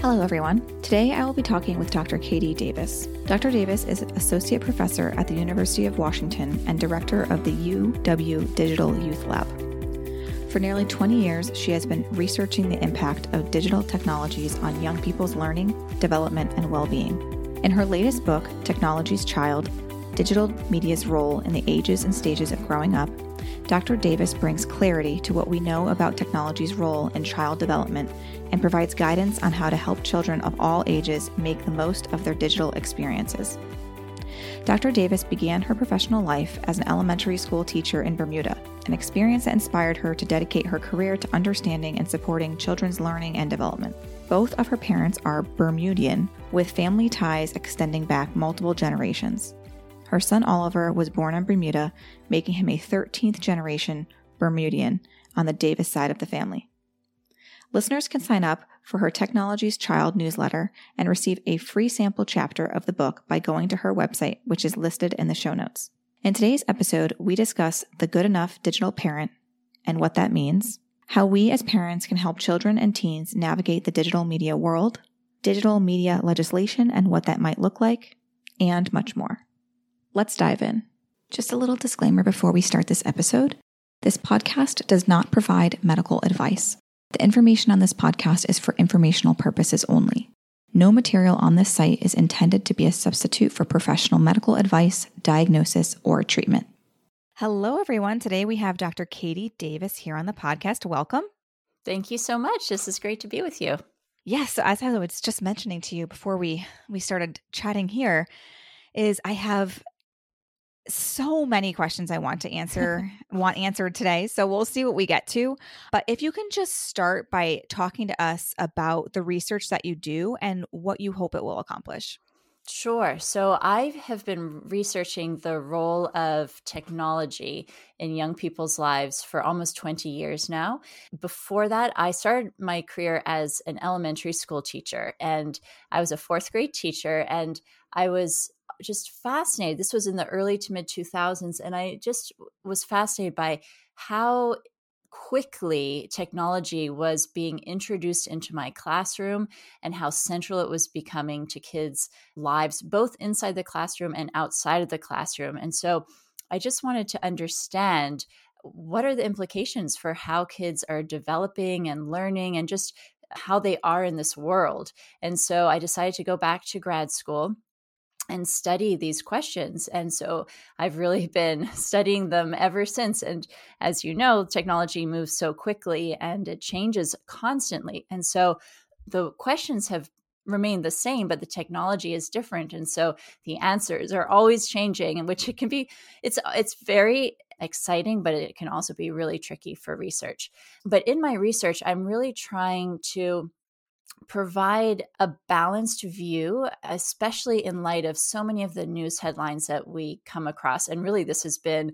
Hello, everyone. Today I will be talking with Dr. Katie Davis. Dr. Davis is Associate Professor at the University of Washington and Director of the UW Digital Youth Lab. For nearly 20 years, she has been researching the impact of digital technologies on young people's learning, development, and well being. In her latest book, Technology's Child Digital Media's Role in the Ages and Stages of Growing Up, Dr. Davis brings clarity to what we know about technology's role in child development and provides guidance on how to help children of all ages make the most of their digital experiences. Dr. Davis began her professional life as an elementary school teacher in Bermuda, an experience that inspired her to dedicate her career to understanding and supporting children's learning and development. Both of her parents are Bermudian, with family ties extending back multiple generations. Her son Oliver was born in Bermuda, making him a 13th generation Bermudian on the Davis side of the family. Listeners can sign up for her Technology's Child newsletter and receive a free sample chapter of the book by going to her website, which is listed in the show notes. In today's episode, we discuss the good enough digital parent and what that means, how we as parents can help children and teens navigate the digital media world, digital media legislation and what that might look like, and much more. Let's dive in. Just a little disclaimer before we start this episode. This podcast does not provide medical advice. The information on this podcast is for informational purposes only. No material on this site is intended to be a substitute for professional medical advice, diagnosis, or treatment. Hello, everyone. Today we have Dr. Katie Davis here on the podcast. Welcome. Thank you so much. This is great to be with you. Yes, as I was just mentioning to you before we we started chatting here, is I have so many questions I want to answer, want answered today. So we'll see what we get to. But if you can just start by talking to us about the research that you do and what you hope it will accomplish. Sure. So I have been researching the role of technology in young people's lives for almost 20 years now. Before that, I started my career as an elementary school teacher, and I was a fourth grade teacher, and I was just fascinated. This was in the early to mid 2000s, and I just was fascinated by how quickly technology was being introduced into my classroom and how central it was becoming to kids' lives, both inside the classroom and outside of the classroom. And so I just wanted to understand what are the implications for how kids are developing and learning and just how they are in this world. And so I decided to go back to grad school and study these questions. And so I've really been studying them ever since. And as you know, technology moves so quickly and it changes constantly. And so the questions have remained the same but the technology is different and so the answers are always changing and which it can be it's it's very exciting but it can also be really tricky for research but in my research i'm really trying to provide a balanced view, especially in light of so many of the news headlines that we come across. And really, this has been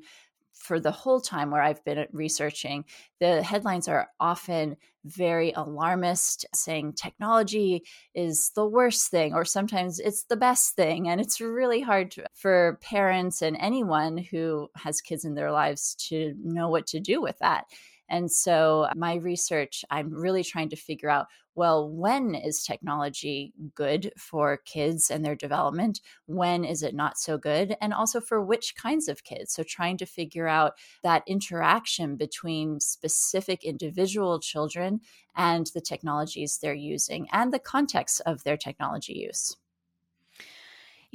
for the whole time where I've been researching, the headlines are often very alarmist, saying technology is the worst thing, or sometimes it's the best thing. And it's really hard to, for parents and anyone who has kids in their lives to know what to do with that. And so, uh, my research, I'm really trying to figure out well, when is technology good for kids and their development? When is it not so good? And also for which kinds of kids? So, trying to figure out that interaction between specific individual children and the technologies they're using and the context of their technology use.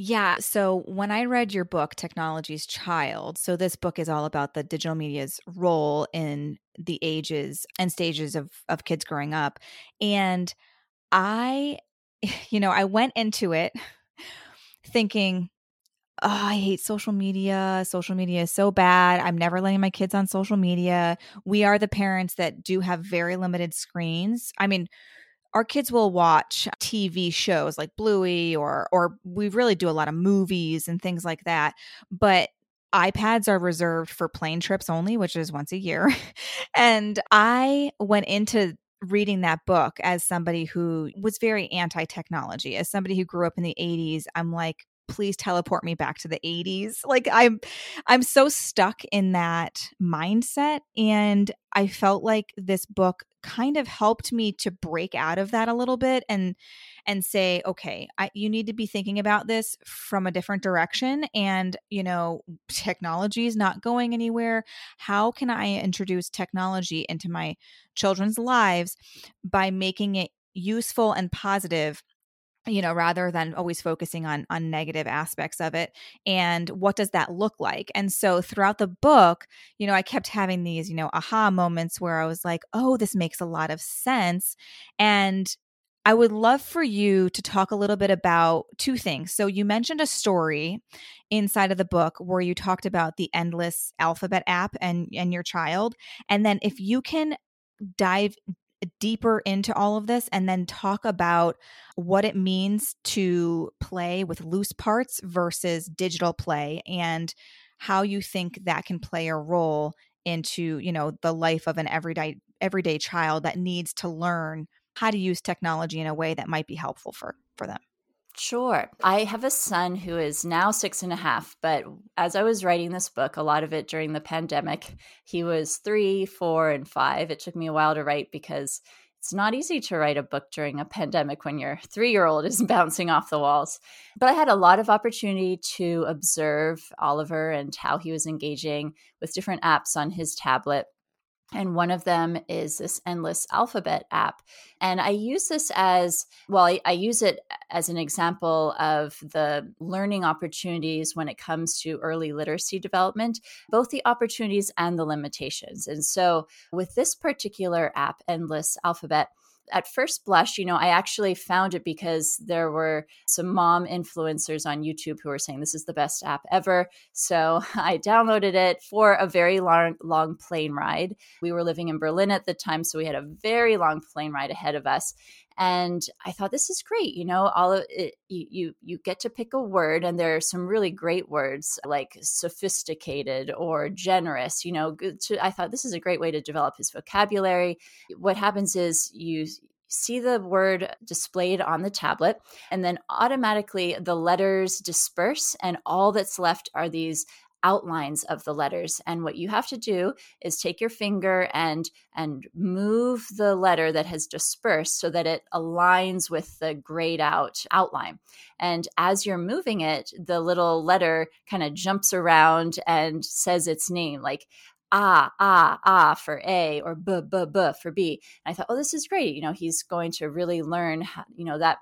Yeah. So when I read your book, Technology's Child, so this book is all about the digital media's role in the ages and stages of, of kids growing up. And I, you know, I went into it thinking, oh, I hate social media. Social media is so bad. I'm never letting my kids on social media. We are the parents that do have very limited screens. I mean, our kids will watch TV shows like Bluey or or we really do a lot of movies and things like that. But iPads are reserved for plane trips only, which is once a year. and I went into reading that book as somebody who was very anti technology, as somebody who grew up in the 80s. I'm like, please teleport me back to the 80s like i'm i'm so stuck in that mindset and i felt like this book kind of helped me to break out of that a little bit and and say okay I, you need to be thinking about this from a different direction and you know technology is not going anywhere. How can i introduce technology into my children's lives by making it useful and positive you know rather than always focusing on on negative aspects of it and what does that look like and so throughout the book you know i kept having these you know aha moments where i was like oh this makes a lot of sense and I would love for you to talk a little bit about two things. So, you mentioned a story inside of the book where you talked about the endless alphabet app and and your child. And then if you can dive deeper into all of this and then talk about what it means to play with loose parts versus digital play and how you think that can play a role into you know the life of an everyday everyday child that needs to learn how to use technology in a way that might be helpful for for them Sure. I have a son who is now six and a half, but as I was writing this book, a lot of it during the pandemic, he was three, four, and five. It took me a while to write because it's not easy to write a book during a pandemic when your three year old is bouncing off the walls. But I had a lot of opportunity to observe Oliver and how he was engaging with different apps on his tablet. And one of them is this Endless Alphabet app. And I use this as well, I, I, use it as an example of the learning opportunities when it comes to early literacy development, both the opportunities and the limitations. And so with this particular app, Endless Alphabet, at first blush, you know, I actually found it because there were some mom influencers on YouTube who were saying this is the best app ever. So I downloaded it for a very long, long plane ride. We were living in Berlin at the time, so we had a very long plane ride ahead of us and i thought this is great you know all of it you, you you get to pick a word and there are some really great words like sophisticated or generous you know to, i thought this is a great way to develop his vocabulary. What happens is you see the word displayed on the tablet, and then automatically the letters disperse, and all that's left are these outlines of the letters and what you have to do is take your finger and and move the letter that has dispersed so that it aligns with the grayed out outline. And as you're moving it the little letter kind of jumps around and says its name like ah ah ah for a or b b b for b. And i thought oh this is great. You know he's going to really learn how, you know that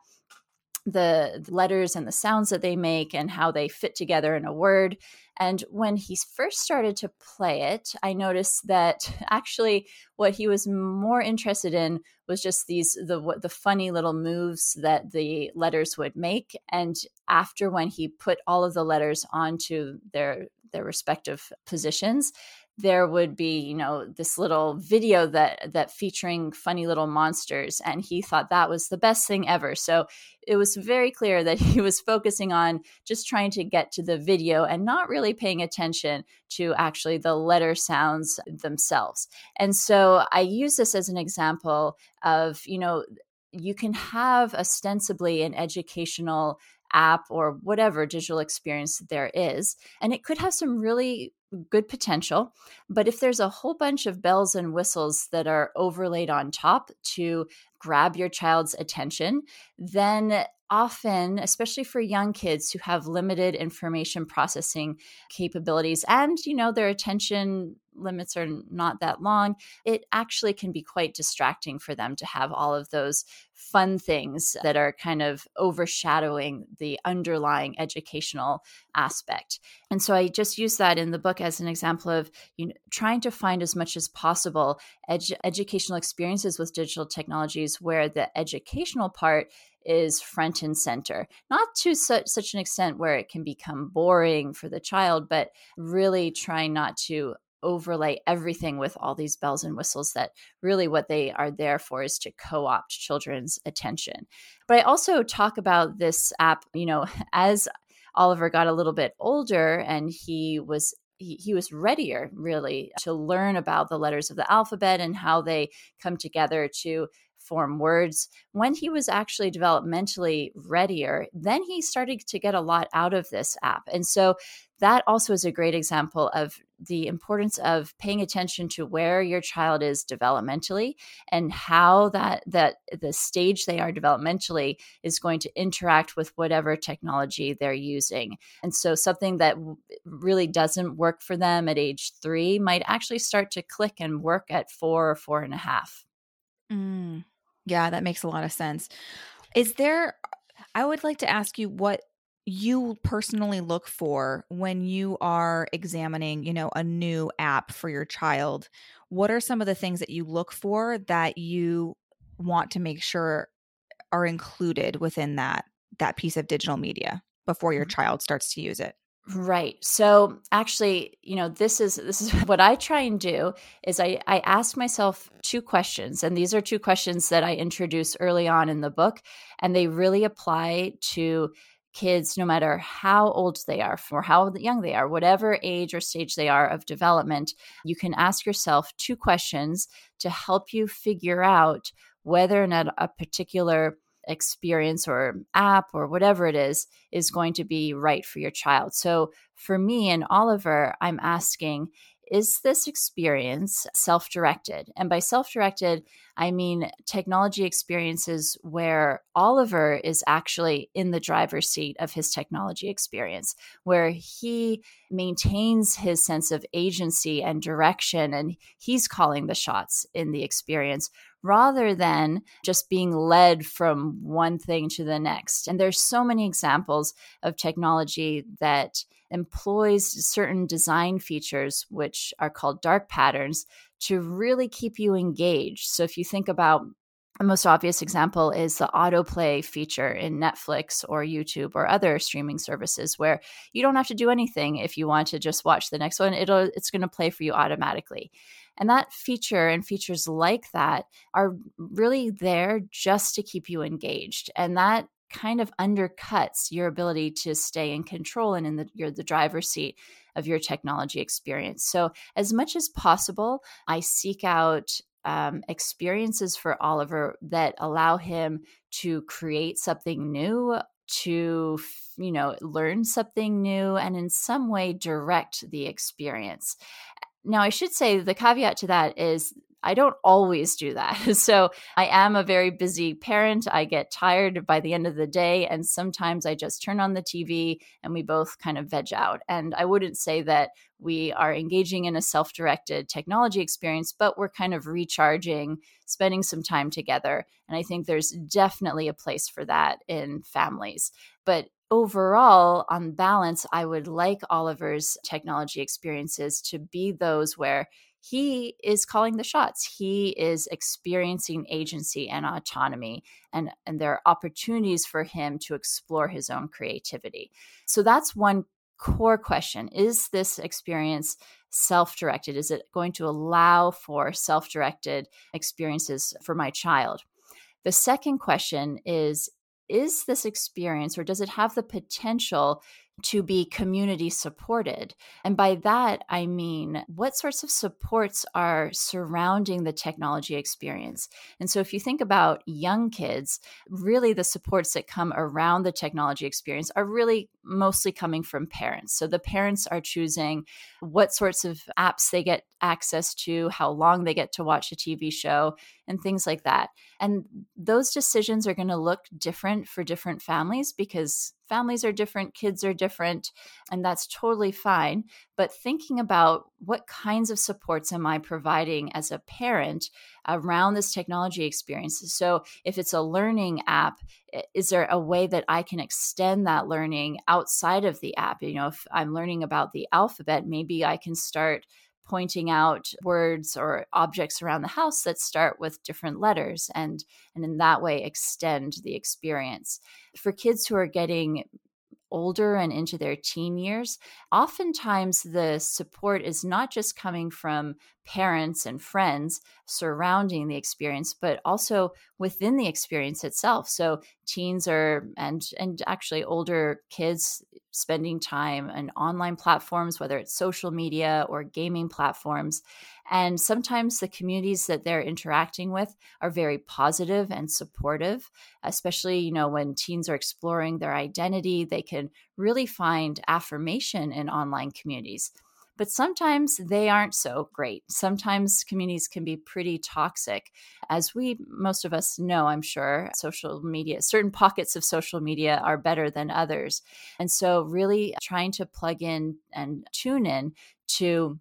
the letters and the sounds that they make and how they fit together in a word. And when he first started to play it, I noticed that actually what he was more interested in was just these the the funny little moves that the letters would make. And after when he put all of the letters onto their their respective positions, there would be you know this little video that that featuring funny little monsters and he thought that was the best thing ever so it was very clear that he was focusing on just trying to get to the video and not really paying attention to actually the letter sounds themselves and so i use this as an example of you know you can have ostensibly an educational app or whatever digital experience there is. And it could have some really good potential. But if there's a whole bunch of bells and whistles that are overlaid on top to grab your child's attention, then often, especially for young kids who have limited information processing capabilities and, you know, their attention limits are not that long, it actually can be quite distracting for them to have all of those fun things that are kind of overshadowing the underlying educational aspect. And so I just use that in the book as an example of you know, trying to find as much as possible edu- educational experiences with digital technologies where the educational part is front and center, not to such, such an extent where it can become boring for the child, but really trying not to overlay everything with all these bells and whistles that really what they are there for is to co-opt children's attention. But I also talk about this app, you know, as Oliver got a little bit older and he was he, he was readier really to learn about the letters of the alphabet and how they come together to form words. When he was actually developmentally readier, then he started to get a lot out of this app. And so that also is a great example of the importance of paying attention to where your child is developmentally and how that that the stage they are developmentally is going to interact with whatever technology they're using and so something that really doesn't work for them at age three might actually start to click and work at four or four and a half mm. Yeah, that makes a lot of sense. Is there, I would like to ask you what you personally look for when you are examining, you know, a new app for your child. What are some of the things that you look for that you want to make sure are included within that that piece of digital media before your mm-hmm. child starts to use it? Right. So actually, you know, this is this is what I try and do is I I ask myself two questions and these are two questions that I introduce early on in the book and they really apply to kids no matter how old they are or how young they are whatever age or stage they are of development you can ask yourself two questions to help you figure out whether or not a particular experience or app or whatever it is is going to be right for your child. So for me and Oliver, I'm asking, is this experience self directed? And by self directed, I mean technology experiences where Oliver is actually in the driver's seat of his technology experience, where he maintains his sense of agency and direction, and he's calling the shots in the experience rather than just being led from one thing to the next. And there's so many examples of technology that employs certain design features which are called dark patterns to really keep you engaged. So if you think about the most obvious example is the autoplay feature in Netflix or YouTube or other streaming services where you don't have to do anything if you want to just watch the next one it'll it's going to play for you automatically. And that feature and features like that are really there just to keep you engaged. And that kind of undercuts your ability to stay in control and in the you're the driver's seat of your technology experience. So as much as possible, I seek out um, experiences for Oliver that allow him to create something new to you know learn something new and in some way direct the experience now, I should say the caveat to that is I don't always do that. So I am a very busy parent. I get tired by the end of the day. And sometimes I just turn on the TV and we both kind of veg out. And I wouldn't say that we are engaging in a self directed technology experience, but we're kind of recharging, spending some time together. And I think there's definitely a place for that in families. But overall, on balance, I would like Oliver's technology experiences to be those where he is calling the shots. He is experiencing agency and autonomy, and, and there are opportunities for him to explore his own creativity. So that's one core question Is this experience self directed? Is it going to allow for self directed experiences for my child? The second question is is this experience or does it have the potential to be community supported. And by that, I mean, what sorts of supports are surrounding the technology experience? And so, if you think about young kids, really the supports that come around the technology experience are really mostly coming from parents. So, the parents are choosing what sorts of apps they get access to, how long they get to watch a TV show, and things like that. And those decisions are going to look different for different families because families are different, kids are different, and that's totally fine. But thinking about what kinds of supports am I providing as a parent around this technology experience? So, if it's a learning app, is there a way that I can extend that learning outside of the app? You know, if I'm learning about the alphabet, maybe I can start pointing out words or objects around the house that start with different letters and and in that way extend the experience. For kids who are getting older and into their teen years, oftentimes the support is not just coming from parents and friends surrounding the experience, but also within the experience itself. So teens are and and actually older kids spending time on online platforms, whether it's social media or gaming platforms. And sometimes the communities that they're interacting with are very positive and supportive, especially, you know, when teens are exploring their identity, they can really find affirmation in online communities but sometimes they aren't so great. Sometimes communities can be pretty toxic. As we, most of us know, I'm sure, social media, certain pockets of social media are better than others. And so, really trying to plug in and tune in to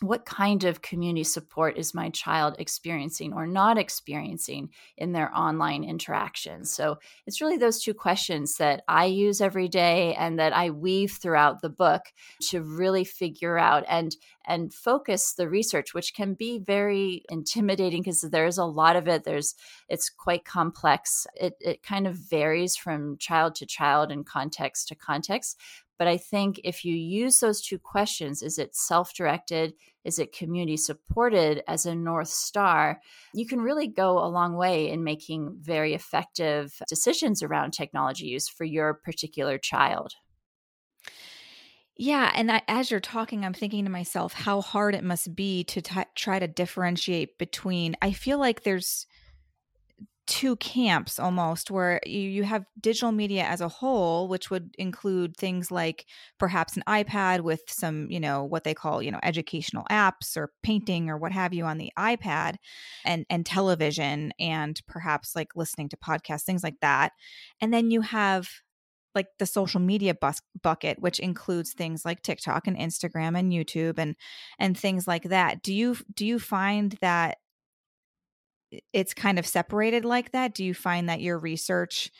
what kind of community support is my child experiencing or not experiencing in their online interactions? So it's really those two questions that I use every day and that I weave throughout the book to really figure out and and focus the research which can be very intimidating because there's a lot of it there's it's quite complex it it kind of varies from child to child and context to context but I think if you use those two questions, is it self directed? Is it community supported as a North Star? You can really go a long way in making very effective decisions around technology use for your particular child. Yeah, and I, as you're talking, I'm thinking to myself how hard it must be to t- try to differentiate between. I feel like there's two camps almost where you, you have digital media as a whole which would include things like perhaps an ipad with some you know what they call you know educational apps or painting or what have you on the ipad and and television and perhaps like listening to podcasts things like that. And then you have like the social media bus- bucket which includes things like TikTok and Instagram and YouTube and and things like that. Do you do you find that it's kind of separated like that? Do you find that your research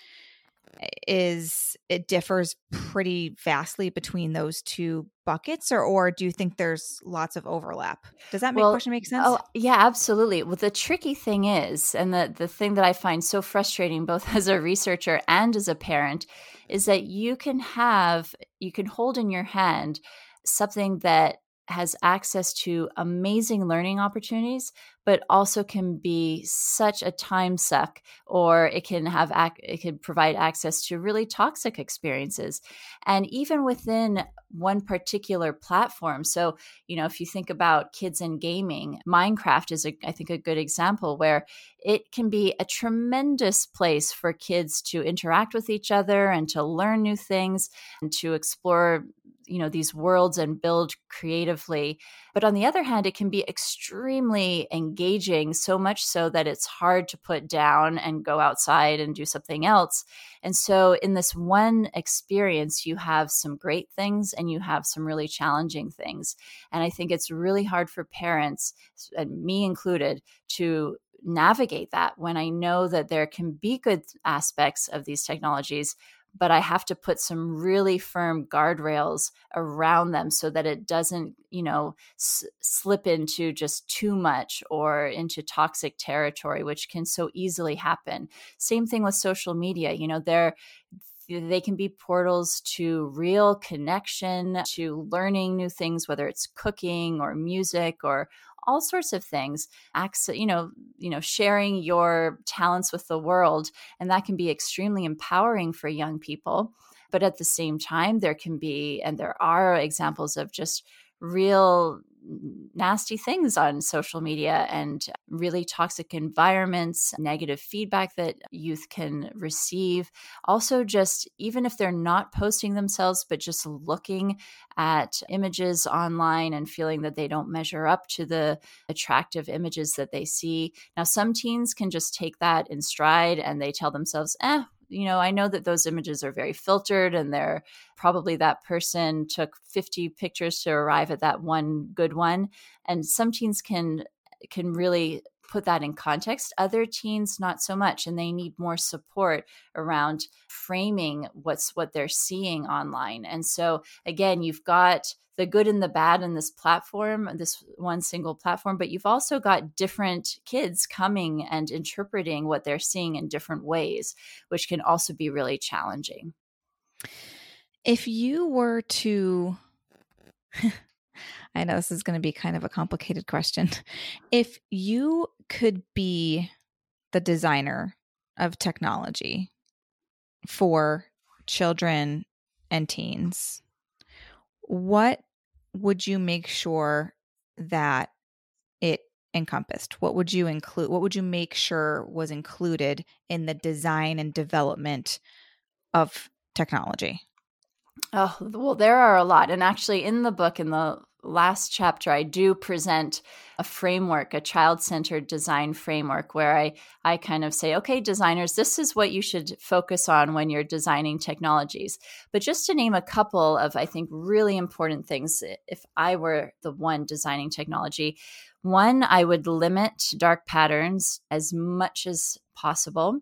eh, is it differs pretty vastly between those two buckets or or do you think there's lots of overlap? Does that make well, question make sense? oh yeah absolutely. Well the tricky thing is and the the thing that i find so frustrating both as a researcher and as a parent is that you can have you can hold in your hand something that has access to amazing learning opportunities, but also can be such a time suck, or it can have ac- it can provide access to really toxic experiences, and even within one particular platform. So, you know, if you think about kids and gaming, Minecraft is, a, I think, a good example where it can be a tremendous place for kids to interact with each other and to learn new things and to explore you know these worlds and build creatively but on the other hand it can be extremely engaging so much so that it's hard to put down and go outside and do something else. And so in this one experience you have some great things and you have some really challenging things. And i think it's really hard for parents and me included to navigate that when I know that there can be good aspects of these technologies, but I have to put some really firm guardrails around them so that it doesn't, you know, s- slip into just too much or into toxic territory, which can so easily happen. Same thing with social media. You know, they're they can be portals to real connection, to learning new things, whether it's cooking or music or all sorts of things access you know you know sharing your talents with the world and that can be extremely empowering for young people. But at the same time there can be and there are examples of just real nasty things on social media and really toxic environments, negative feedback that youth can receive. Also, just even if they're not posting themselves, but just looking at images online and feeling that they don't measure up to the attractive images that they see. Now, some teens can just take that in stride and they tell themselves, eh, you know, I know that those images are very filtered and they're probably that person took 50 pictures to arrive at that one good one. And some teens can can really put that in context. Other teens not so much and they need more support around framing what's what they're seeing online. And so again, you've got the good and the bad in this platform, this one single platform, but you've also got different kids coming and interpreting what they're seeing in different ways, which can also be really challenging. If you were to, I know this is going to be kind of a complicated question. If you could be the designer of technology for children and teens, what would you make sure that it encompassed? What would you include? What would you make sure was included in the design and development of technology? Oh, well, there are a lot. And actually, in the book, in the last chapter, I do present a framework, a child centered design framework, where I, I kind of say, okay, designers, this is what you should focus on when you're designing technologies. But just to name a couple of, I think, really important things, if I were the one designing technology, one, I would limit dark patterns as much as possible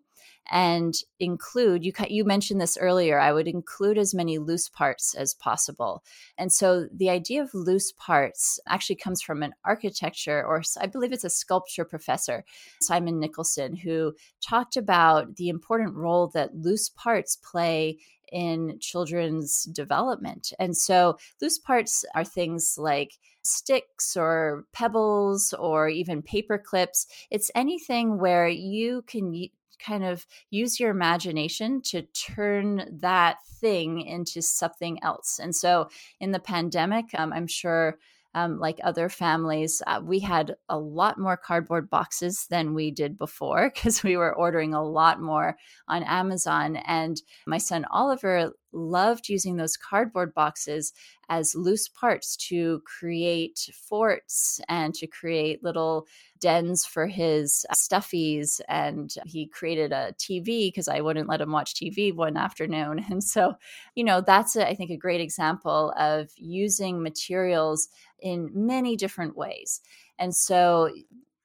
and include you you mentioned this earlier i would include as many loose parts as possible and so the idea of loose parts actually comes from an architecture or i believe it's a sculpture professor simon nicholson who talked about the important role that loose parts play in children's development and so loose parts are things like sticks or pebbles or even paper clips. It's anything where you can kind of use your imagination to turn that thing into something else. And so in the pandemic, um, I'm sure. Um, like other families, uh, we had a lot more cardboard boxes than we did before because we were ordering a lot more on Amazon. And my son Oliver loved using those cardboard boxes as loose parts to create forts and to create little dens for his uh, stuffies. And he created a TV because I wouldn't let him watch TV one afternoon. And so, you know, that's, a, I think, a great example of using materials in many different ways. And so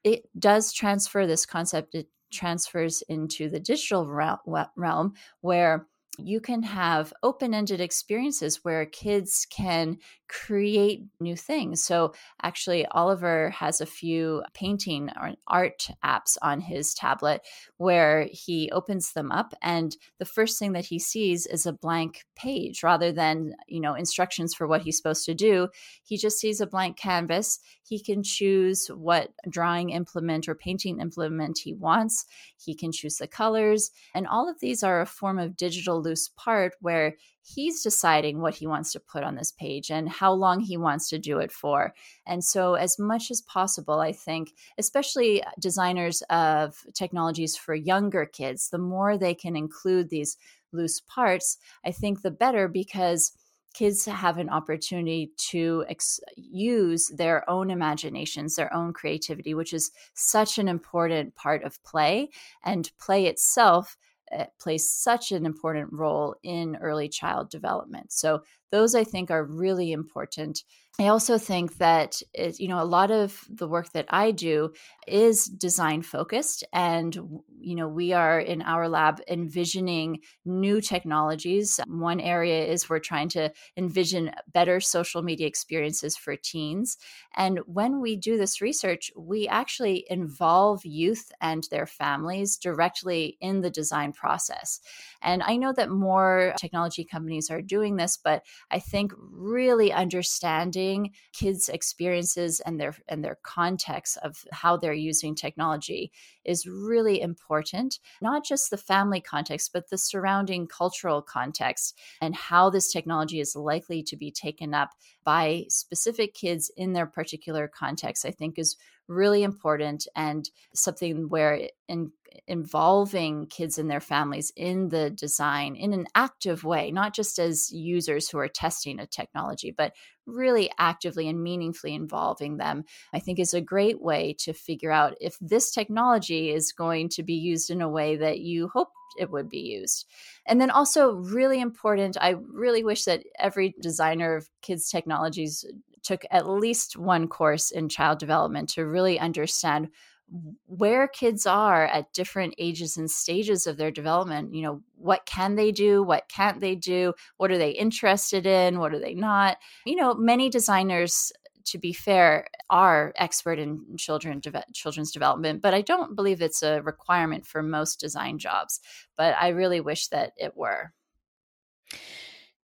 it does transfer this concept, it transfers into the digital realm where you can have open ended experiences where kids can create new things. So, actually, Oliver has a few painting or art apps on his tablet where he opens them up, and the first thing that he sees is a blank page rather than, you know, instructions for what he's supposed to do. He just sees a blank canvas. He can choose what drawing implement or painting implement he wants. He can choose the colors, and all of these are a form of digital loose part where he's deciding what he wants to put on this page and how long he wants to do it for. And so, as much as possible, I think, especially designers of technologies for younger kids, the more they can include these loose parts, I think the better because kids have an opportunity to ex- use their own imaginations, their own creativity, which is such an important part of play. And play itself Eh, plays such an important role in early child development. So, those I think are really important I also think that you know a lot of the work that I do is design focused, and you know we are in our lab envisioning new technologies. One area is we're trying to envision better social media experiences for teens, and when we do this research, we actually involve youth and their families directly in the design process. And I know that more technology companies are doing this, but I think really understanding kids' experiences and their and their context of how they're using technology is really important. Not just the family context, but the surrounding cultural context and how this technology is likely to be taken up by specific kids in their particular context. I think is really important and something where in involving kids and their families in the design in an active way not just as users who are testing a technology but really actively and meaningfully involving them i think is a great way to figure out if this technology is going to be used in a way that you hope it would be used. And then also, really important, I really wish that every designer of kids' technologies took at least one course in child development to really understand where kids are at different ages and stages of their development. You know what can they do? What can't they do? What are they interested in? What are they not? You know many designers to be fair are expert in children de- children's development but i don't believe it's a requirement for most design jobs but i really wish that it were.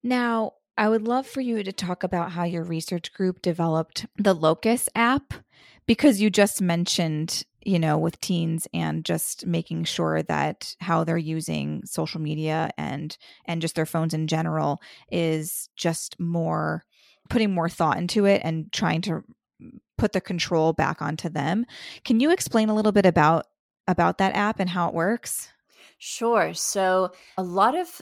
Now I would love for you to talk about how your research group developed the Locus app because you just mentioned, you know, with teens and just making sure that how they're using social media and and just their phones in general is just more putting more thought into it and trying to put the control back onto them. Can you explain a little bit about about that app and how it works? Sure. So, a lot of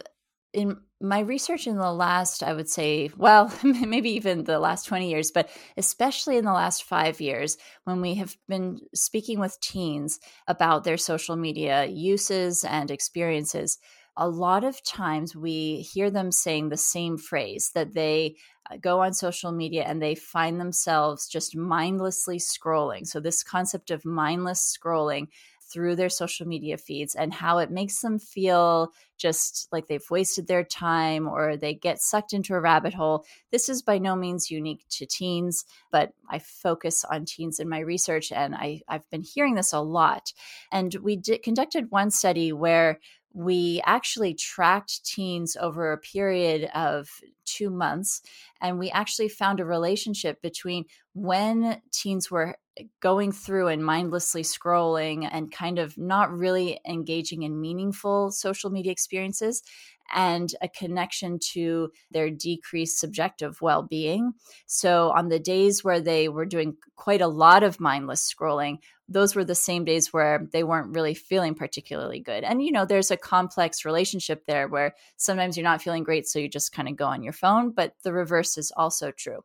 in my research in the last, I would say, well, maybe even the last 20 years, but especially in the last five years, when we have been speaking with teens about their social media uses and experiences, a lot of times we hear them saying the same phrase that they uh, go on social media and they find themselves just mindlessly scrolling. So, this concept of mindless scrolling through their social media feeds and how it makes them feel just like they've wasted their time or they get sucked into a rabbit hole. This is by no means unique to teens, but I focus on teens in my research and I, I've been hearing this a lot. And we did, conducted one study where we actually tracked teens over a period of two months and we actually found a relationship between when teens were going through and mindlessly scrolling and kind of not really engaging in meaningful social media experiences and a connection to their decreased subjective well being. So, on the days where they were doing quite a lot of mindless scrolling, those were the same days where they weren't really feeling particularly good. And, you know, there's a complex relationship there where sometimes you're not feeling great, so you just kind of go on your phone, but the reverse is also true.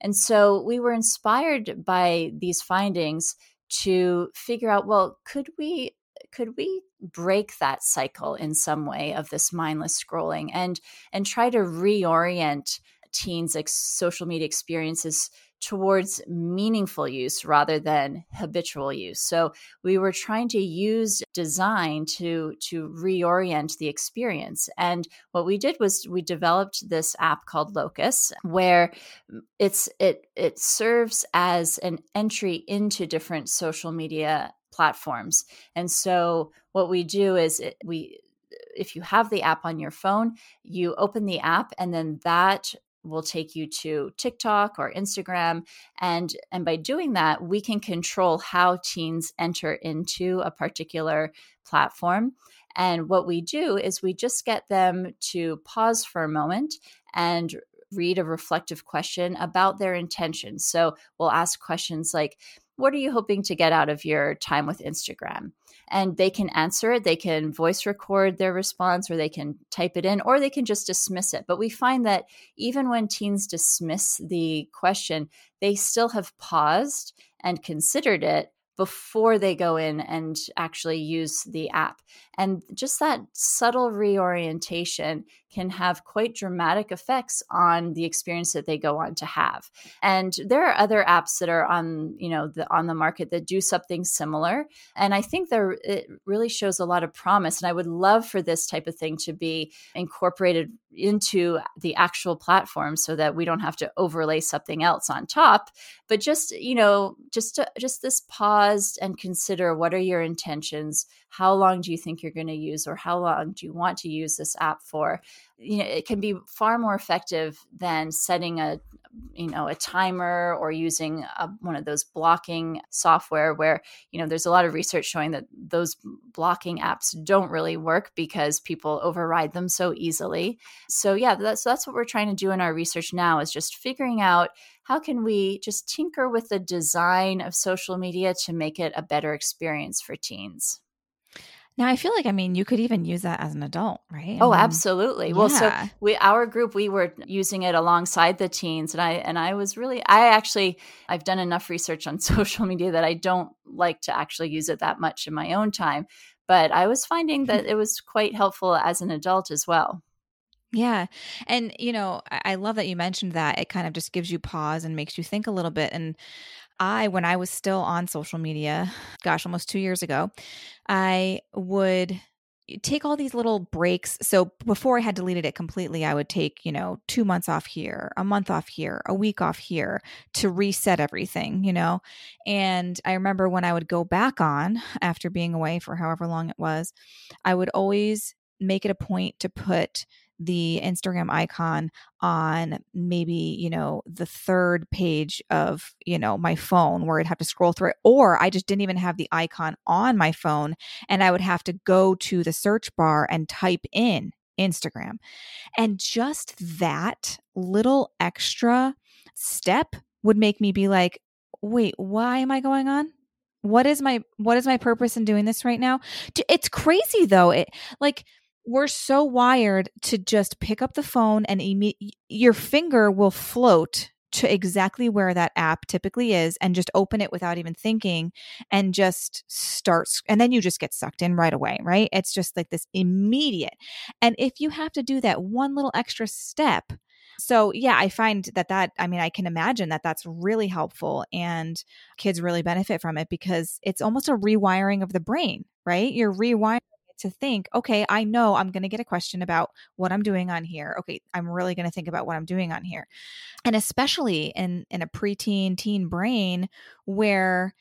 And so we were inspired by these findings to figure out well, could we could we break that cycle in some way of this mindless scrolling and and try to reorient teens ex- social media experiences towards meaningful use rather than habitual use. So we were trying to use design to to reorient the experience. And what we did was we developed this app called Locus where it's it it serves as an entry into different social media platforms. And so what we do is it, we if you have the app on your phone, you open the app and then that will take you to TikTok or Instagram. And and by doing that we can control how teens enter into a particular platform. And what we do is we just get them to pause for a moment and read a reflective question about their intentions. So we'll ask questions like what are you hoping to get out of your time with Instagram? And they can answer it. They can voice record their response or they can type it in or they can just dismiss it. But we find that even when teens dismiss the question, they still have paused and considered it before they go in and actually use the app. And just that subtle reorientation can have quite dramatic effects on the experience that they go on to have. And there are other apps that are on, you know, the on the market that do something similar. And I think there it really shows a lot of promise. And I would love for this type of thing to be incorporated into the actual platform so that we don't have to overlay something else on top. But just, you know, just to, just this pause and consider what are your intentions? How long do you think you're going to use or how long do you want to use this app for? You know it can be far more effective than setting a you know a timer or using a, one of those blocking software where you know there's a lot of research showing that those blocking apps don't really work because people override them so easily. So yeah that's that's what we're trying to do in our research now is just figuring out how can we just tinker with the design of social media to make it a better experience for teens now I feel like I mean you could even use that as an adult, right? Oh, I mean, absolutely. Yeah. Well, so we our group we were using it alongside the teens and I and I was really I actually I've done enough research on social media that I don't like to actually use it that much in my own time, but I was finding mm-hmm. that it was quite helpful as an adult as well. Yeah. And, you know, I love that you mentioned that. It kind of just gives you pause and makes you think a little bit. And I, when I was still on social media, gosh, almost two years ago, I would take all these little breaks. So before I had deleted it completely, I would take, you know, two months off here, a month off here, a week off here to reset everything, you know? And I remember when I would go back on after being away for however long it was, I would always make it a point to put the Instagram icon on maybe, you know, the third page of, you know, my phone where I'd have to scroll through it. Or I just didn't even have the icon on my phone and I would have to go to the search bar and type in Instagram. And just that little extra step would make me be like, wait, why am I going on? What is my what is my purpose in doing this right now? It's crazy though. It like we're so wired to just pick up the phone and imme- your finger will float to exactly where that app typically is and just open it without even thinking and just starts and then you just get sucked in right away right? It's just like this immediate and if you have to do that one little extra step so yeah i find that that i mean i can imagine that that's really helpful and kids really benefit from it because it's almost a rewiring of the brain right? You're rewiring to think, okay, I know I'm going to get a question about what I'm doing on here. Okay, I'm really going to think about what I'm doing on here. And especially in in a preteen teen brain where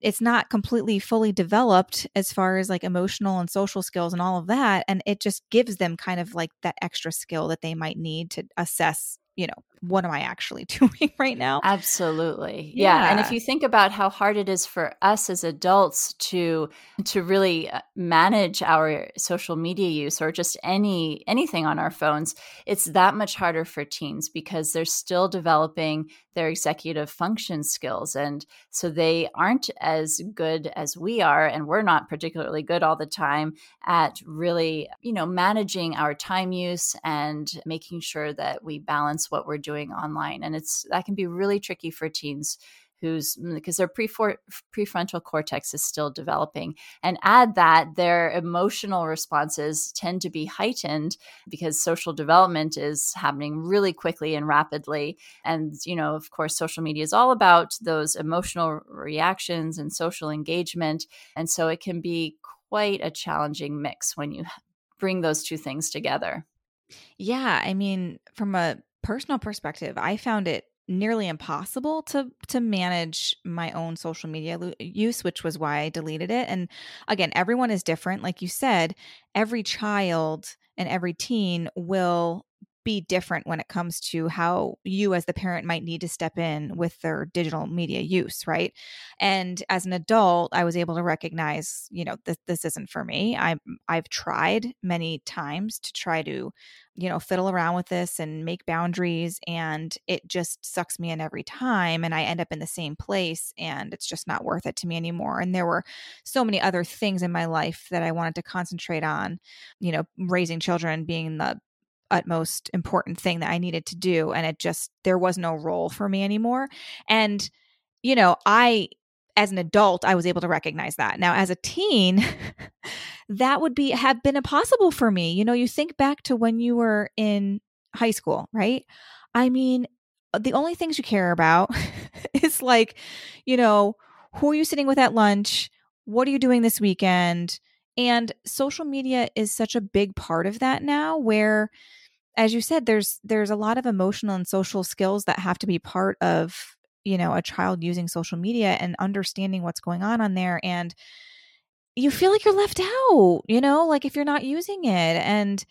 it's not completely fully developed as far as like emotional and social skills and all of that and it just gives them kind of like that extra skill that they might need to assess you know, what am I actually doing right now? Absolutely. Yeah. yeah. And if you think about how hard it is for us as adults to to really uh, manage our social media use or just any anything on our phones, it's that much harder for teens because they're still developing their executive function skills and so they aren't as good as we are and we're not particularly good all the time at really, you know, managing our time use and making sure that we balance what we're doing online. And it's that can be really tricky for teens who's because mm, their prefrontal cortex is still developing and add that their emotional responses tend to be heightened because social development is happening really quickly and rapidly and you know of course social media is all about those emotional reactions and social engagement and so it can be quite a challenging mix when you bring those two things together yeah i mean from a personal perspective, I found it nearly impossible to to manage my own social media use which was why I deleted it and again everyone is different like you said every child and every teen will be different when it comes to how you as the parent might need to step in with their digital media use right? And as an adult i was able to recognize you know this, this isn't for me. I i've tried many times to try to you know fiddle around with this and make boundaries and it just sucks me in every time and i end up in the same place and it's just not worth it to me anymore. And there were so many other things in my life that i wanted to concentrate on you know raising children being the utmost important thing that I needed to do. And it just, there was no role for me anymore. And, you know, I, as an adult, I was able to recognize that. Now, as a teen, that would be, have been impossible for me. You know, you think back to when you were in high school, right? I mean, uh, the only things you care about is like, you know, who are you sitting with at lunch? What are you doing this weekend? And social media is such a big part of that now where as you said there's there's a lot of emotional and social skills that have to be part of, you know, a child using social media and understanding what's going on on there and you feel like you're left out, you know, like if you're not using it. And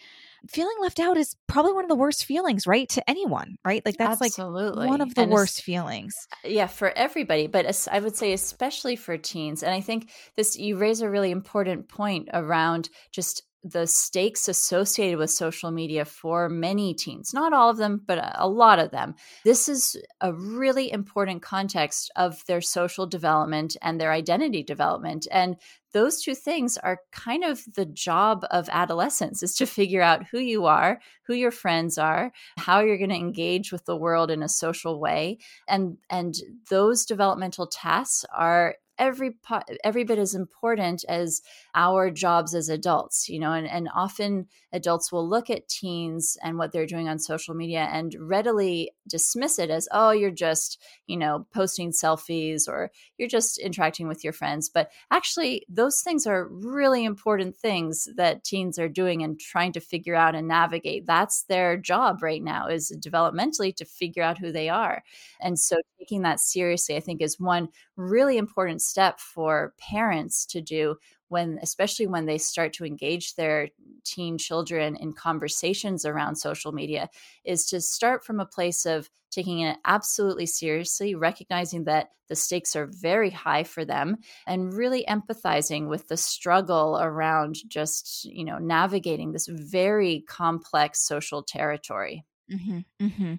feeling left out is probably one of the worst feelings, right? To anyone, right? Like that's Absolutely. like one of the and worst feelings. Uh, yeah, for everybody, but I would say especially for teens. And I think this you raise a really important point around just the stakes associated with social media for many teens, not all of them, but a lot of them. This is a really important context of their social development and their identity development. And those two things are kind of the job of adolescence is to figure out who you are, who your friends are, how you're going to engage with the world in a social way. And and those developmental tasks are every every bit as important as our jobs as adults you know and, and often adults will look at teens and what they're doing on social media and readily dismiss it as oh you're just you know posting selfies or you're just interacting with your friends but actually those things are really important things that teens are doing and trying to figure out and navigate. That's their job right now is developmentally to figure out who they are. And so taking that seriously i think is one really important step for parents to do when especially when they start to engage their teen children in conversations around social media is to start from a place of taking it absolutely seriously recognizing that the stakes are very high for them and really empathizing with the struggle around just you know navigating this very complex social territory mm-hmm, mm-hmm.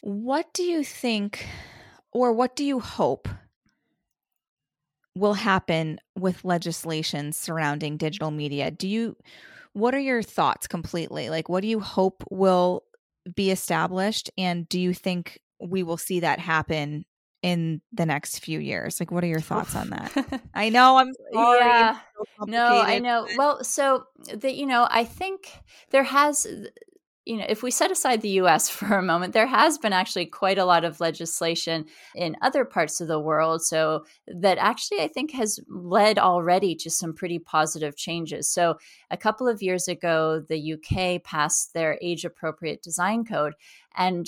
what do you think or what do you hope will happen with legislation surrounding digital media. Do you what are your thoughts completely? Like what do you hope will be established and do you think we will see that happen in the next few years? Like what are your thoughts on that? I know I'm sorry. Yeah. So no, I know. Well, so that you know, I think there has you know, if we set aside the US for a moment, there has been actually quite a lot of legislation in other parts of the world. So, that actually I think has led already to some pretty positive changes. So, a couple of years ago, the UK passed their age appropriate design code. And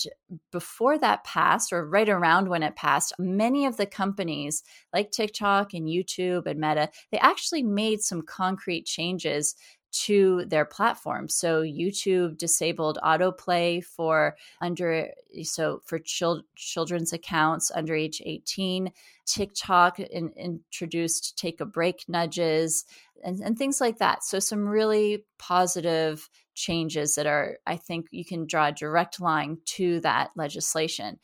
before that passed, or right around when it passed, many of the companies like TikTok and YouTube and Meta, they actually made some concrete changes to their platform. So YouTube disabled autoplay for under so for chil- children's accounts under age 18. TikTok in, introduced take a break nudges and, and things like that. So some really positive changes that are I think you can draw a direct line to that legislation.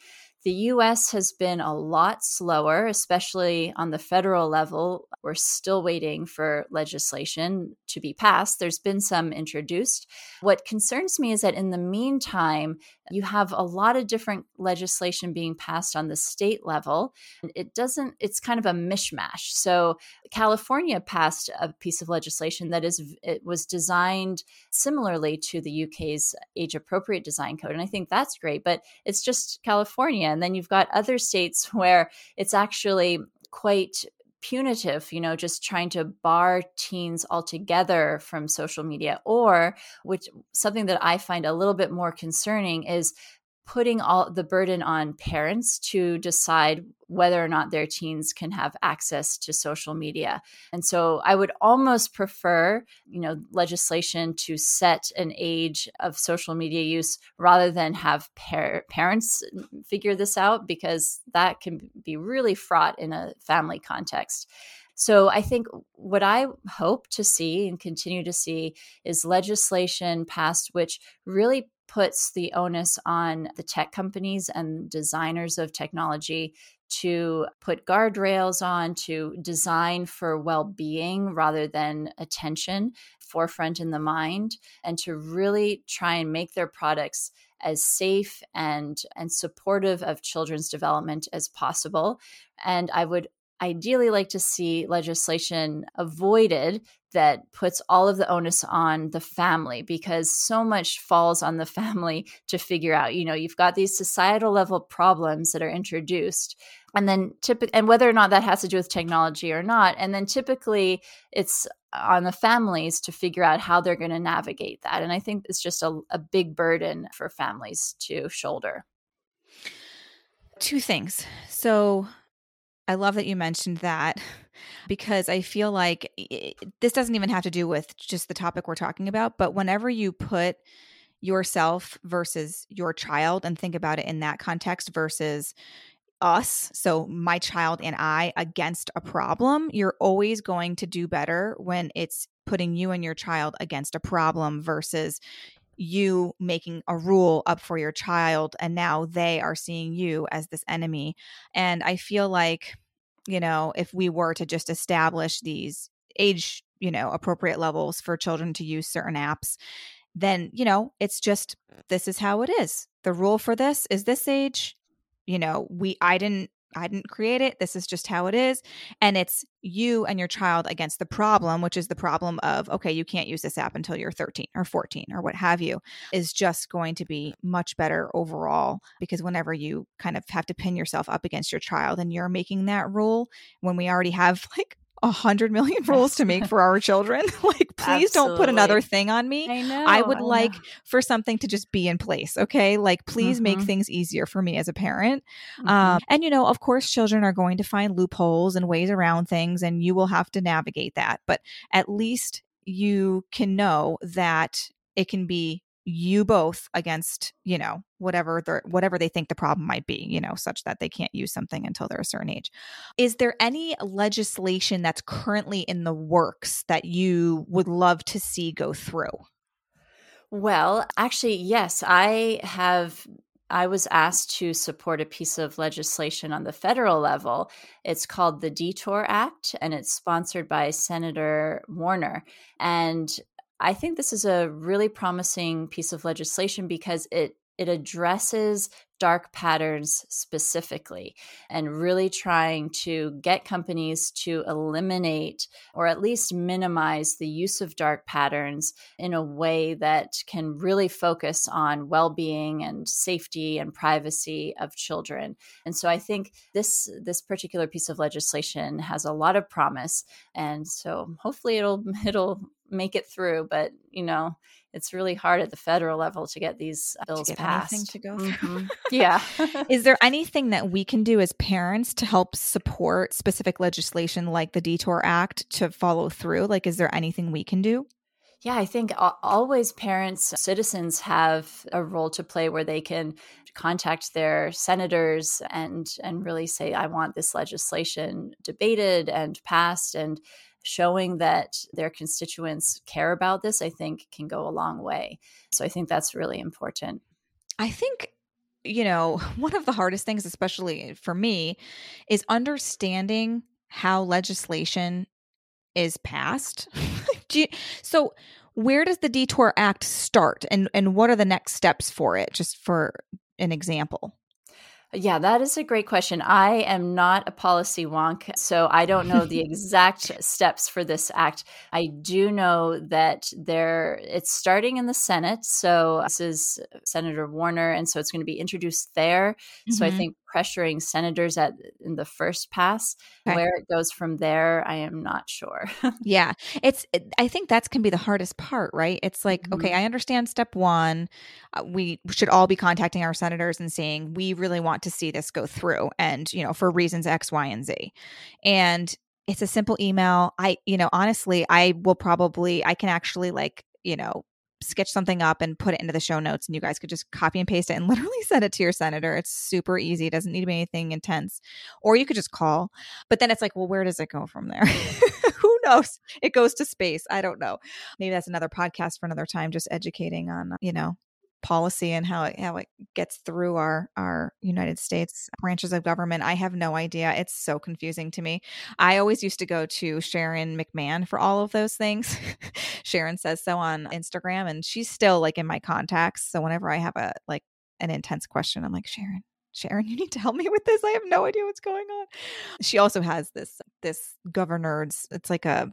The US has been a lot slower, especially on the federal level. We're still waiting for legislation to be passed. There's been some introduced. What concerns me is that in the meantime, you have a lot of different legislation being passed on the state level. It doesn't, it's kind of a mishmash. So California passed a piece of legislation that is, it was designed similarly to the UK's age appropriate design code. And I think that's great, but it's just California. And then you've got other states where it's actually quite punitive, you know, just trying to bar teens altogether from social media, or which something that I find a little bit more concerning is putting all the burden on parents to decide whether or not their teens can have access to social media. And so I would almost prefer, you know, legislation to set an age of social media use rather than have par- parents figure this out because that can be really fraught in a family context. So I think what I hope to see and continue to see is legislation passed which really puts the onus on the tech companies and designers of technology to put guardrails on, to design for well being rather than attention forefront in the mind, and to really try and make their products as safe and and supportive of children's development as possible. And i would ideally like to see legislation avoided that puts all of the onus on the family because so much falls on the family to figure out. You know you've got these societal level problems that are introduced and then typically and whether or not that has to do with technology or not and then typically it's on the families to figure out how they're going to navigate that and i think it's just a, a big burden for families to shoulder. Two things. So I love that you mentioned that because I feel like it, this doesn't even have to do with just the topic we're talking about, but whenever you put yourself versus your child and think about it in that context versus us, so my child and I against a problem, you're always going to do better when it's putting you and your child against a problem versus you making a rule up for your child and now they are seeing you as this enemy. And I feel like, you know, if we were to just establish these age, you know, appropriate levels for children to use certain apps, then, you know, it's just this is how it is. The rule for this is this age. You know, we I didn't I didn't create it. This is just how it is. And it's you and your child against the problem, which is the problem of, okay, you can't use this app until you're 13 or 14 or what have you, is just going to be much better overall. Because whenever you kind of have to pin yourself up against your child and you're making that rule, when we already have like a hundred million rules to make for our children. like, please Absolutely. don't put another thing on me. I know. I would I like know. for something to just be in place. Okay. Like, please mm-hmm. make things easier for me as a parent. Mm-hmm. Um, and, you know, of course, children are going to find loopholes and ways around things, and you will have to navigate that. But at least you can know that it can be you both against you know whatever the whatever they think the problem might be you know such that they can't use something until they're a certain age is there any legislation that's currently in the works that you would love to see go through well actually yes i have I was asked to support a piece of legislation on the federal level. It's called the Detour Act, and it's sponsored by Senator Warner. And I think this is a really promising piece of legislation because it it addresses dark patterns specifically and really trying to get companies to eliminate or at least minimize the use of dark patterns in a way that can really focus on well-being and safety and privacy of children. And so I think this this particular piece of legislation has a lot of promise and so hopefully it'll it'll make it through. But you know, it's really hard at the federal level to get these bills to get passed. to go mm-hmm. yeah. Is there anything that we can do as parents to help support specific legislation like the Detour Act to follow through? Like, is there anything we can do? Yeah, I think always parents, citizens have a role to play where they can contact their senators and and really say I want this legislation debated and passed and showing that their constituents care about this, I think can go a long way. So I think that's really important. I think you know, one of the hardest things, especially for me, is understanding how legislation is passed. you, so, where does the Detour Act start, and and what are the next steps for it? Just for an example. Yeah, that is a great question. I am not a policy wonk, so I don't know the exact steps for this act. I do know that there it's starting in the Senate. So this is Senator Warner, and so it's going to be introduced there. Mm-hmm. So I mm-hmm. think pressuring senators at in the first pass. Okay. Where it goes from there, I am not sure. yeah, it's. It, I think that's can be the hardest part, right? It's like, mm-hmm. okay, I understand step one. Uh, we should all be contacting our senators and saying we really want to see this go through, and you know, for reasons X, Y, and Z, and it's a simple email. I, you know, honestly, I will probably, I can actually like, you know, sketch something up and put it into the show notes and you guys could just copy and paste it and literally send it to your senator. It's super easy. It doesn't need to be anything intense. Or you could just call. But then it's like well where does it go from there? Who knows? It goes to space. I don't know. Maybe that's another podcast for another time just educating on you know policy and how it how it gets through our our United States branches of government. I have no idea. It's so confusing to me. I always used to go to Sharon McMahon for all of those things. Sharon says so on Instagram and she's still like in my contacts. So whenever I have a like an intense question, I'm like, "Sharon, Sharon, you need to help me with this. I have no idea what's going on." She also has this this Governerds. It's like a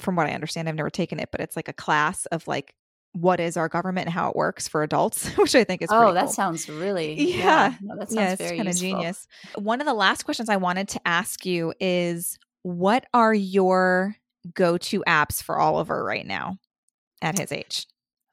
from what I understand, I've never taken it, but it's like a class of like what is our government and how it works for adults, which I think is oh, that cool. sounds really yeah, yeah. No, that sounds yeah, it's very kind of genius. One of the last questions I wanted to ask you is, what are your go-to apps for Oliver right now at his age?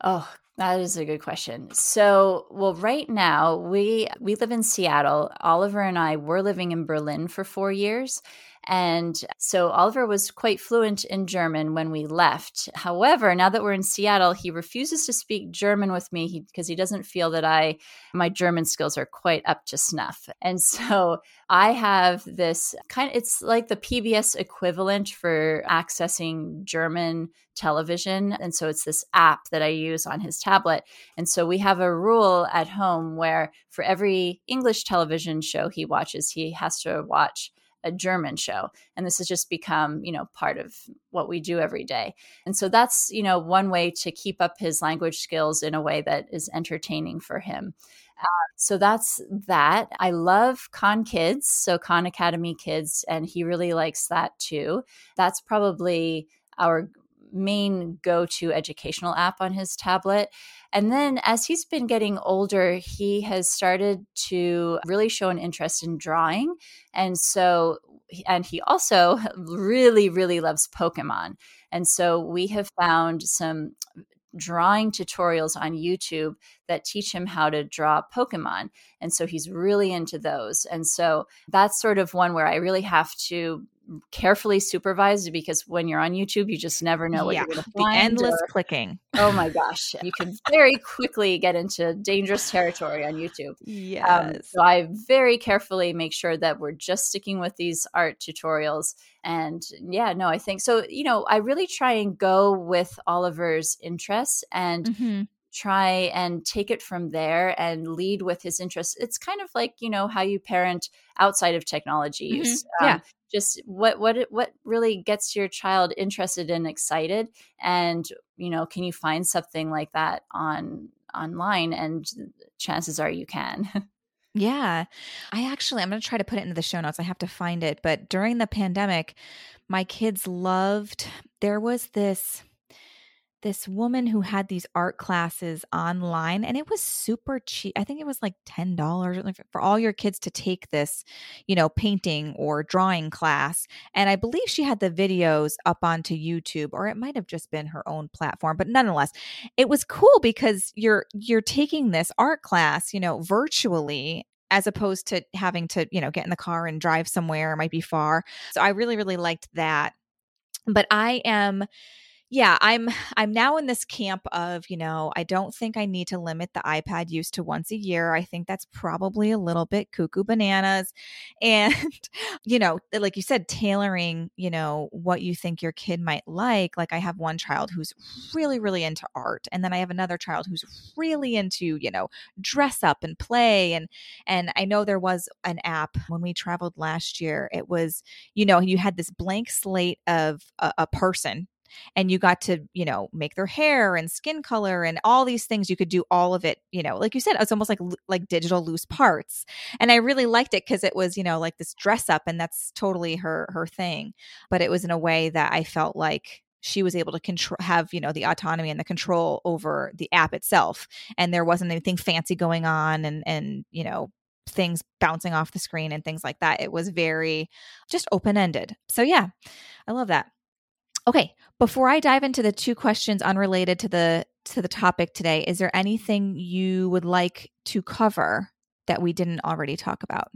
Oh That is a good question. So, well, right now we we live in Seattle. Oliver and I were living in Berlin for 4 years. And so Oliver was quite fluent in German when we left. However, now that we're in Seattle, he refuses to speak German with me because he, he, doesn't feel that I my German skills are quite up to snuff. And so I have this kind of it's like the PBS equivalent for accessing German television. And so it's this app that I use on his tablet. And so we have a rule at home where for every English television show he watches, he has to watch a German show. And this has just become, you know, part of what we do every day. And so that's, you know, one way to keep up his language skills in a way that is entertaining for him. Uh, so that's that. I love Khan Kids, so Khan Academy Kids, and he really likes that too. That's probably our main go to educational app on his tablet. And then as he's been getting older, he has started to really show an interest in drawing. And so, and he also really, really loves Pokemon. And so we have found some drawing tutorials on YouTube that teach him how to draw Pokemon. And so he's really into those. And so that's sort of one where I really have to carefully supervised because when you're on YouTube, you just never know what yeah, you're going to find. The endless or, clicking. Oh my gosh, you can very quickly get into dangerous territory on YouTube. Yes. Um, so I very carefully make sure that we're just sticking with these art tutorials. And yeah, no, I think so. You know, I really try and go with Oliver's interests and. Mm-hmm try and take it from there and lead with his interests. It's kind of like, you know, how you parent outside of technology mm-hmm. use. Um, yeah just what what what really gets your child interested and excited? And you know can you find something like that on online? And chances are you can. Yeah. I actually i'm going to try to put it into the show notes. I have to find it. But during the pandemic my kids loved there was this this woman who had these art classes online and it was super cheap. I think it was like $10 for all your kids to take this, you know, painting or drawing class. And I believe she had the videos up onto YouTube or it might have just been her own platform, but nonetheless, it was cool because you're you're taking this art class, you know, virtually as opposed to having to, you know, get in the car and drive somewhere, it might be far. So I really really liked that. But I am yeah i'm i'm now in this camp of you know i don't think i need to limit the ipad use to once a year. I think that's probably a little bit cuckoo bananas. And you know eh, like you said tailoring you know what you think your kid might like. Like i have one child who's really really into art and then i have another child who's really into you know dress up and play. And and i know there was an app when we traveled last year. It was you know you had this blank slate of a, a person and you got to you know make their hair and skin color and all these things you could do all of it you know like you said it's almost like like digital loose parts and i really liked it because it was you know like this dress up and that's totally her her thing but it was in a way that i felt like she was able to control have you know the autonomy and the control over the app itself and there wasn't anything fancy going on and and you know things bouncing off the screen and things like that. It was very just open ended so yeah i love that Okay, before I dive into the two questions unrelated to the to the topic today, is there anything you would like to cover that we didn't already talk about?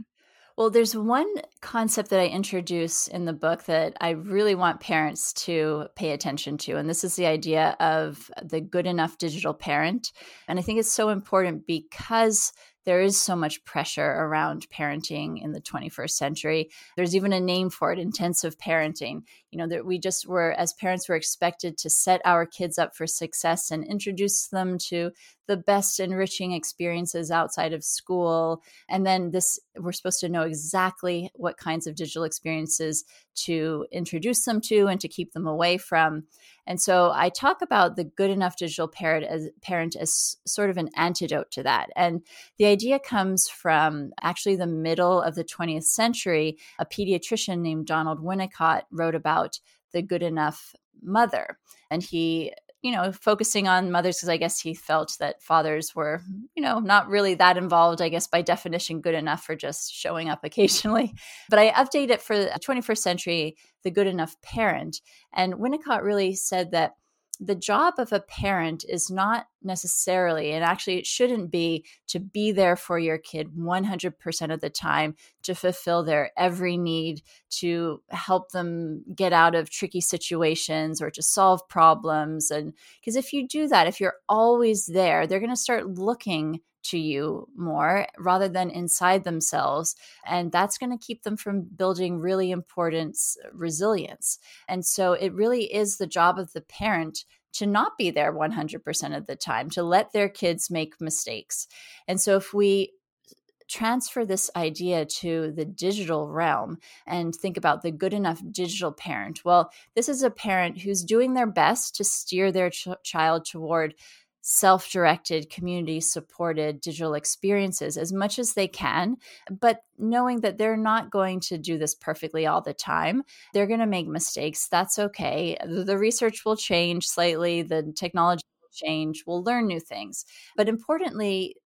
Well, there's one concept that I introduce in the book that I really want parents to pay attention to. And this is the idea of the good enough digital parent. And I think it's so important because there is so much pressure around parenting in the 21st century. There's even a name for it, intensive parenting. You know, that we just were, as parents, were expected to set our kids up for success and introduce them to the best enriching experiences outside of school. And then this, we're supposed to know exactly what kinds of digital experiences to introduce them to and to keep them away from. And so I talk about the good enough digital parent as, parent as sort of an antidote to that. And the idea comes from actually the middle of the 20th century. A pediatrician named Donald Winnicott wrote about the good enough mother. And he you know, focusing on mothers because I guess he felt that fathers were, you know, not really that involved, I guess by definition, good enough for just showing up occasionally. But I update it for the 21st century, the good enough parent. And Winnicott really said that the job of a parent is not necessarily and actually it shouldn't be to be there for your kid 100% of the time to fulfill their every need to help them get out of tricky situations or to solve problems. And because if you do that if you're always there they're going to start looking to you more rather than inside themselves. And that's going to keep them from building really important resilience. And so it really is the job of the parent to not be there 100% of the time, to let their kids make mistakes. And so if we transfer this idea to the digital realm and think about the good enough digital parent. Well, this is a parent who's doing their best to steer their ch- child toward self directed, community supported digital experiences as much as they can, but knowing that they're not going to do this perfectly all the time. They're going to make mistakes. That's okay. The research will change slightly, the technology will change, we'll learn new things. But importantly,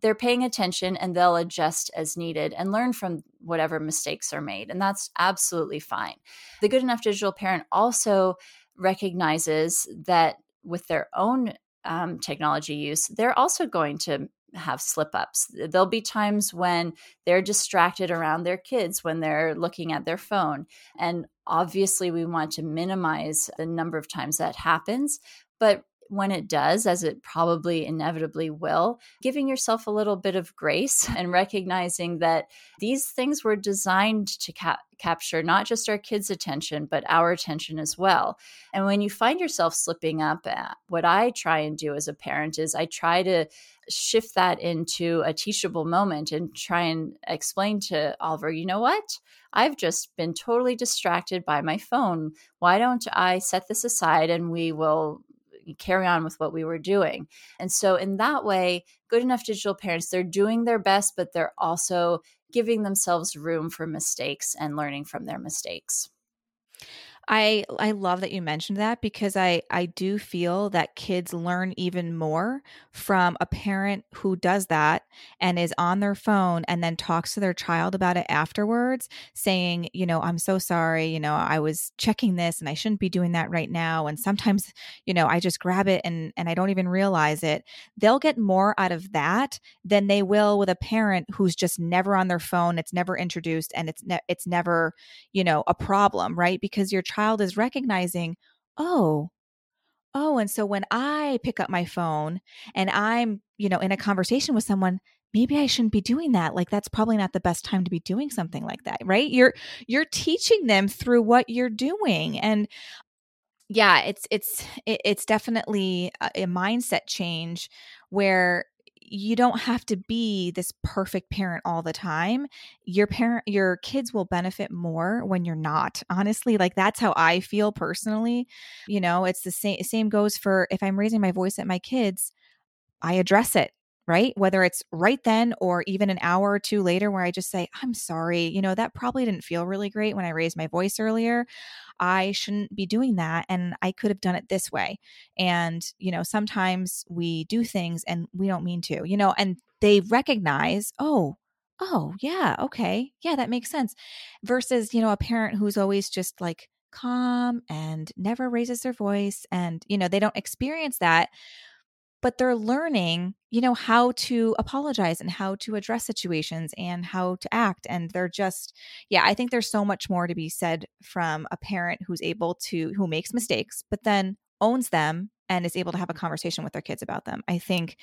they're paying attention and they'll adjust as needed and learn from whatever mistakes are made. And that's absolutely fine. The good enough digital parent also recognizes that with their own um, technology use, they're also going to have slip ups. There'll be times when they're distracted around their kids when they're looking at their phone. And obviously, we want to minimize the number of times that happens. But when it does, as it probably inevitably will, giving yourself a little bit of grace and recognizing that these things were designed to ca- capture not just our kids' attention, but our attention as well. And when you find yourself slipping up, uh, what I try and do as a parent is I try to shift that into a teachable moment and try and explain to Oliver, you know what? I've just been totally distracted by my phone. Why don't I set this aside and we will carry on with what we were doing. And so, in that way, good enough digital parents, they're doing their best, but they're also giving themselves room for mistakes and learning from their mistakes. I I love that you mentioned that because I I do feel that kids learn even more from a parent who does that and is on their phone and then talks to their child about it afterwards saying, you know, I'm so sorry, you know, I was checking this and I shouldn't be doing that right now and sometimes, you know, I just grab it and and I don't even realize it. They'll get more out of that than they will with a parent who's just never on their phone, it's never introduced and it's ne- it's never, you know, a problem, right? Because your child is recognizing, oh, oh, and so when I pick up my phone and I'm, you know, in a conversation with someone, maybe I shouldn't be doing that. Like that's probably not the best time to be doing something like that, right? You're you're teaching them through what you're doing and yeah, it's it's it's definitely a mindset change where you don't have to be this perfect parent all the time. Your parent your kids will benefit more when you're not. Honestly, like that's how I feel personally. You know, it's the same same goes for if I'm raising my voice at my kids, I address it right? Whether it's right then or even an hour or two later, where I just say, I'm sorry, you know, that probably didn't feel really great when I raised my voice earlier. I shouldn't be doing that. And I could have done it this way. And, you know, sometimes we do things and we don't mean to, you know, and they recognize, oh, oh, yeah, okay. Yeah, that makes sense. Versus, you know, a parent who's always just like, calm and never raises their voice and you know they don't experience that but they're learning, you know, how to apologize and how to address situations and how to act. And they're just, yeah, I think there's so much more to be said from a parent who's able to, who makes mistakes, but then owns them and is able to have a conversation with their kids about them. I think,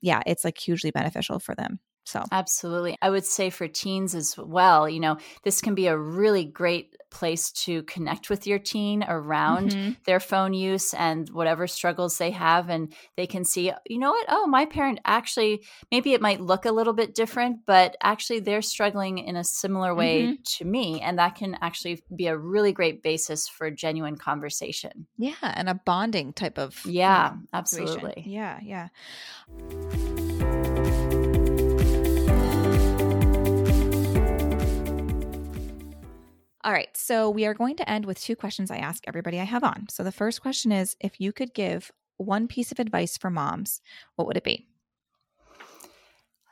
yeah, it's like hugely beneficial for them. So, absolutely. I would say for teens as well, you know, this can be a really great place to connect with your teen around mm-hmm. their phone use and whatever struggles they have. And they can see, you know what? Oh, my parent actually, maybe it might look a little bit different, but actually they're struggling in a similar way mm-hmm. to me. And that can actually be a really great basis for genuine conversation. Yeah. And a bonding type of. Yeah, absolutely. Yeah. Yeah. All right. So we are going to end with two questions I ask everybody I have on. So the first question is if you could give one piece of advice for moms, what would it be?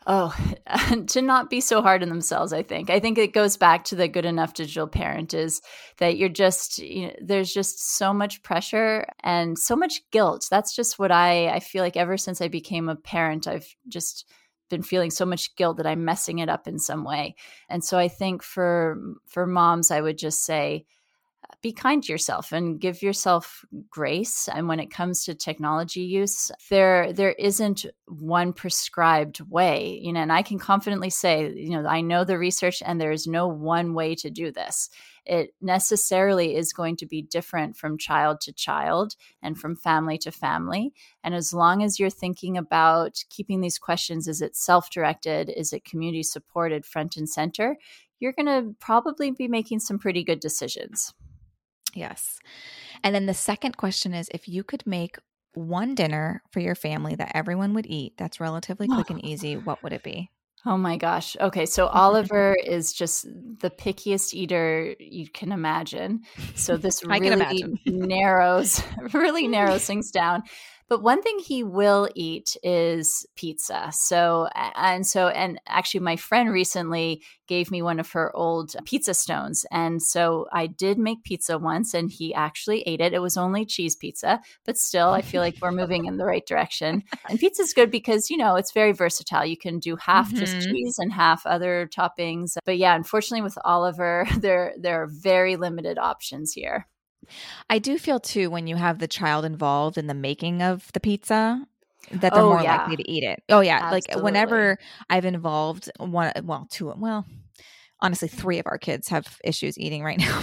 Oh, to not be so hard on themselves, I think. I think it goes back to the good enough digital parent is that you're just, you know, there's just so much pressure and so much guilt. That's just what I, I feel like ever since I became a parent, I've just been feeling so much guilt that I'm messing it up in some way. And so I think for, for moms, I would just say, be kind to yourself and give yourself grace. And when it comes to technology use there there isn't one prescribed way you know and i can confidently say you know i know the research and there is no one way to do this. It necessarily is going to be different from child to child and from family to family. And as long as you're thinking about keeping these questions is it self-directed? Is it community supported front and center? You're going to probably be making some pretty good decisions Yes. And then the second question is if you could make one dinner for your family that everyone would eat that's relatively quick and easy, what would it be? Oh my gosh. Okay. So Oliver is just the pickiest eater you can imagine. So this really narrows, really narrows things down. But one thing he will eat is pizza. So, and so, and actually, my friend recently gave me one of her old pizza stones. And so I did make pizza once and he actually ate it. It was only cheese pizza, but still, I feel like we're moving in the right direction. And pizza is good because, you know, it's very versatile. You can do half mm-hmm. just cheese and half other toppings. But yeah, unfortunately, with Oliver, there, there are very limited options here. I do feel too when you have the child involved in the making of the pizza that they're oh, more yeah. likely to eat it. Oh yeah, Absolutely. like whenever I've involved one well two well honestly three of our kids have issues eating right now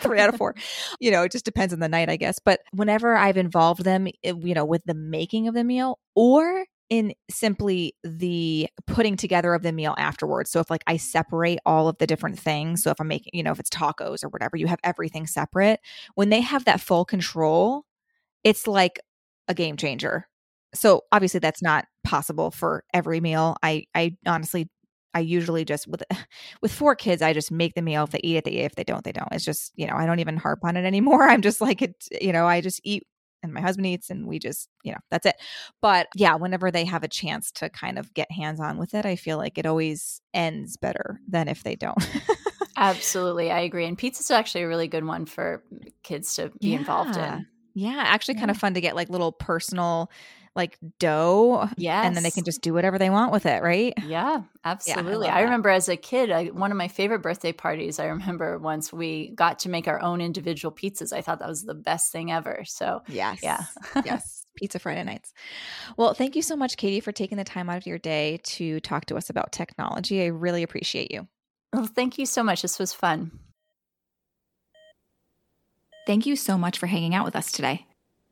three out of four you know it just depends on the night i guess but whenever i've involved them eh, you know with the making of the meal or in simply the putting together of the meal afterwards. So if like I separate all of the different things, so if I'm making, you know, if it's tacos or whatever, you have everything separate. When they have that full control, it's like a game changer. So obviously that's not possible for every meal. I I honestly I usually just with with four kids, I just make the meal. If they eat it, they eat. If they don't, they don't. It's just you know I don't even harp on it anymore. I'm just like it. You know I just eat and my husband eats and we just you know that's it but yeah whenever they have a chance to kind of get hands on with it i feel like it always ends better than if they don't absolutely i agree and pizza's actually a really good one for kids to be yeah. involved in yeah actually yeah. kind of fun to get like little personal like dough. Yeah. And then they can just do whatever they want with it, right? Yeah, absolutely. Yeah, I, I, remember as a kid, I, one of my favorite birthday parties, I remember once we got to make our own individual pizzas. I thought that was the best thing ever. So, yes. Yeah. yes. Pizza Friday nights. Well, thank you so much, Katie, for taking the time out of your day to talk to us about technology. I really appreciate you. Well, thank you so much. This was fun. Thank you so much for hanging out with us today.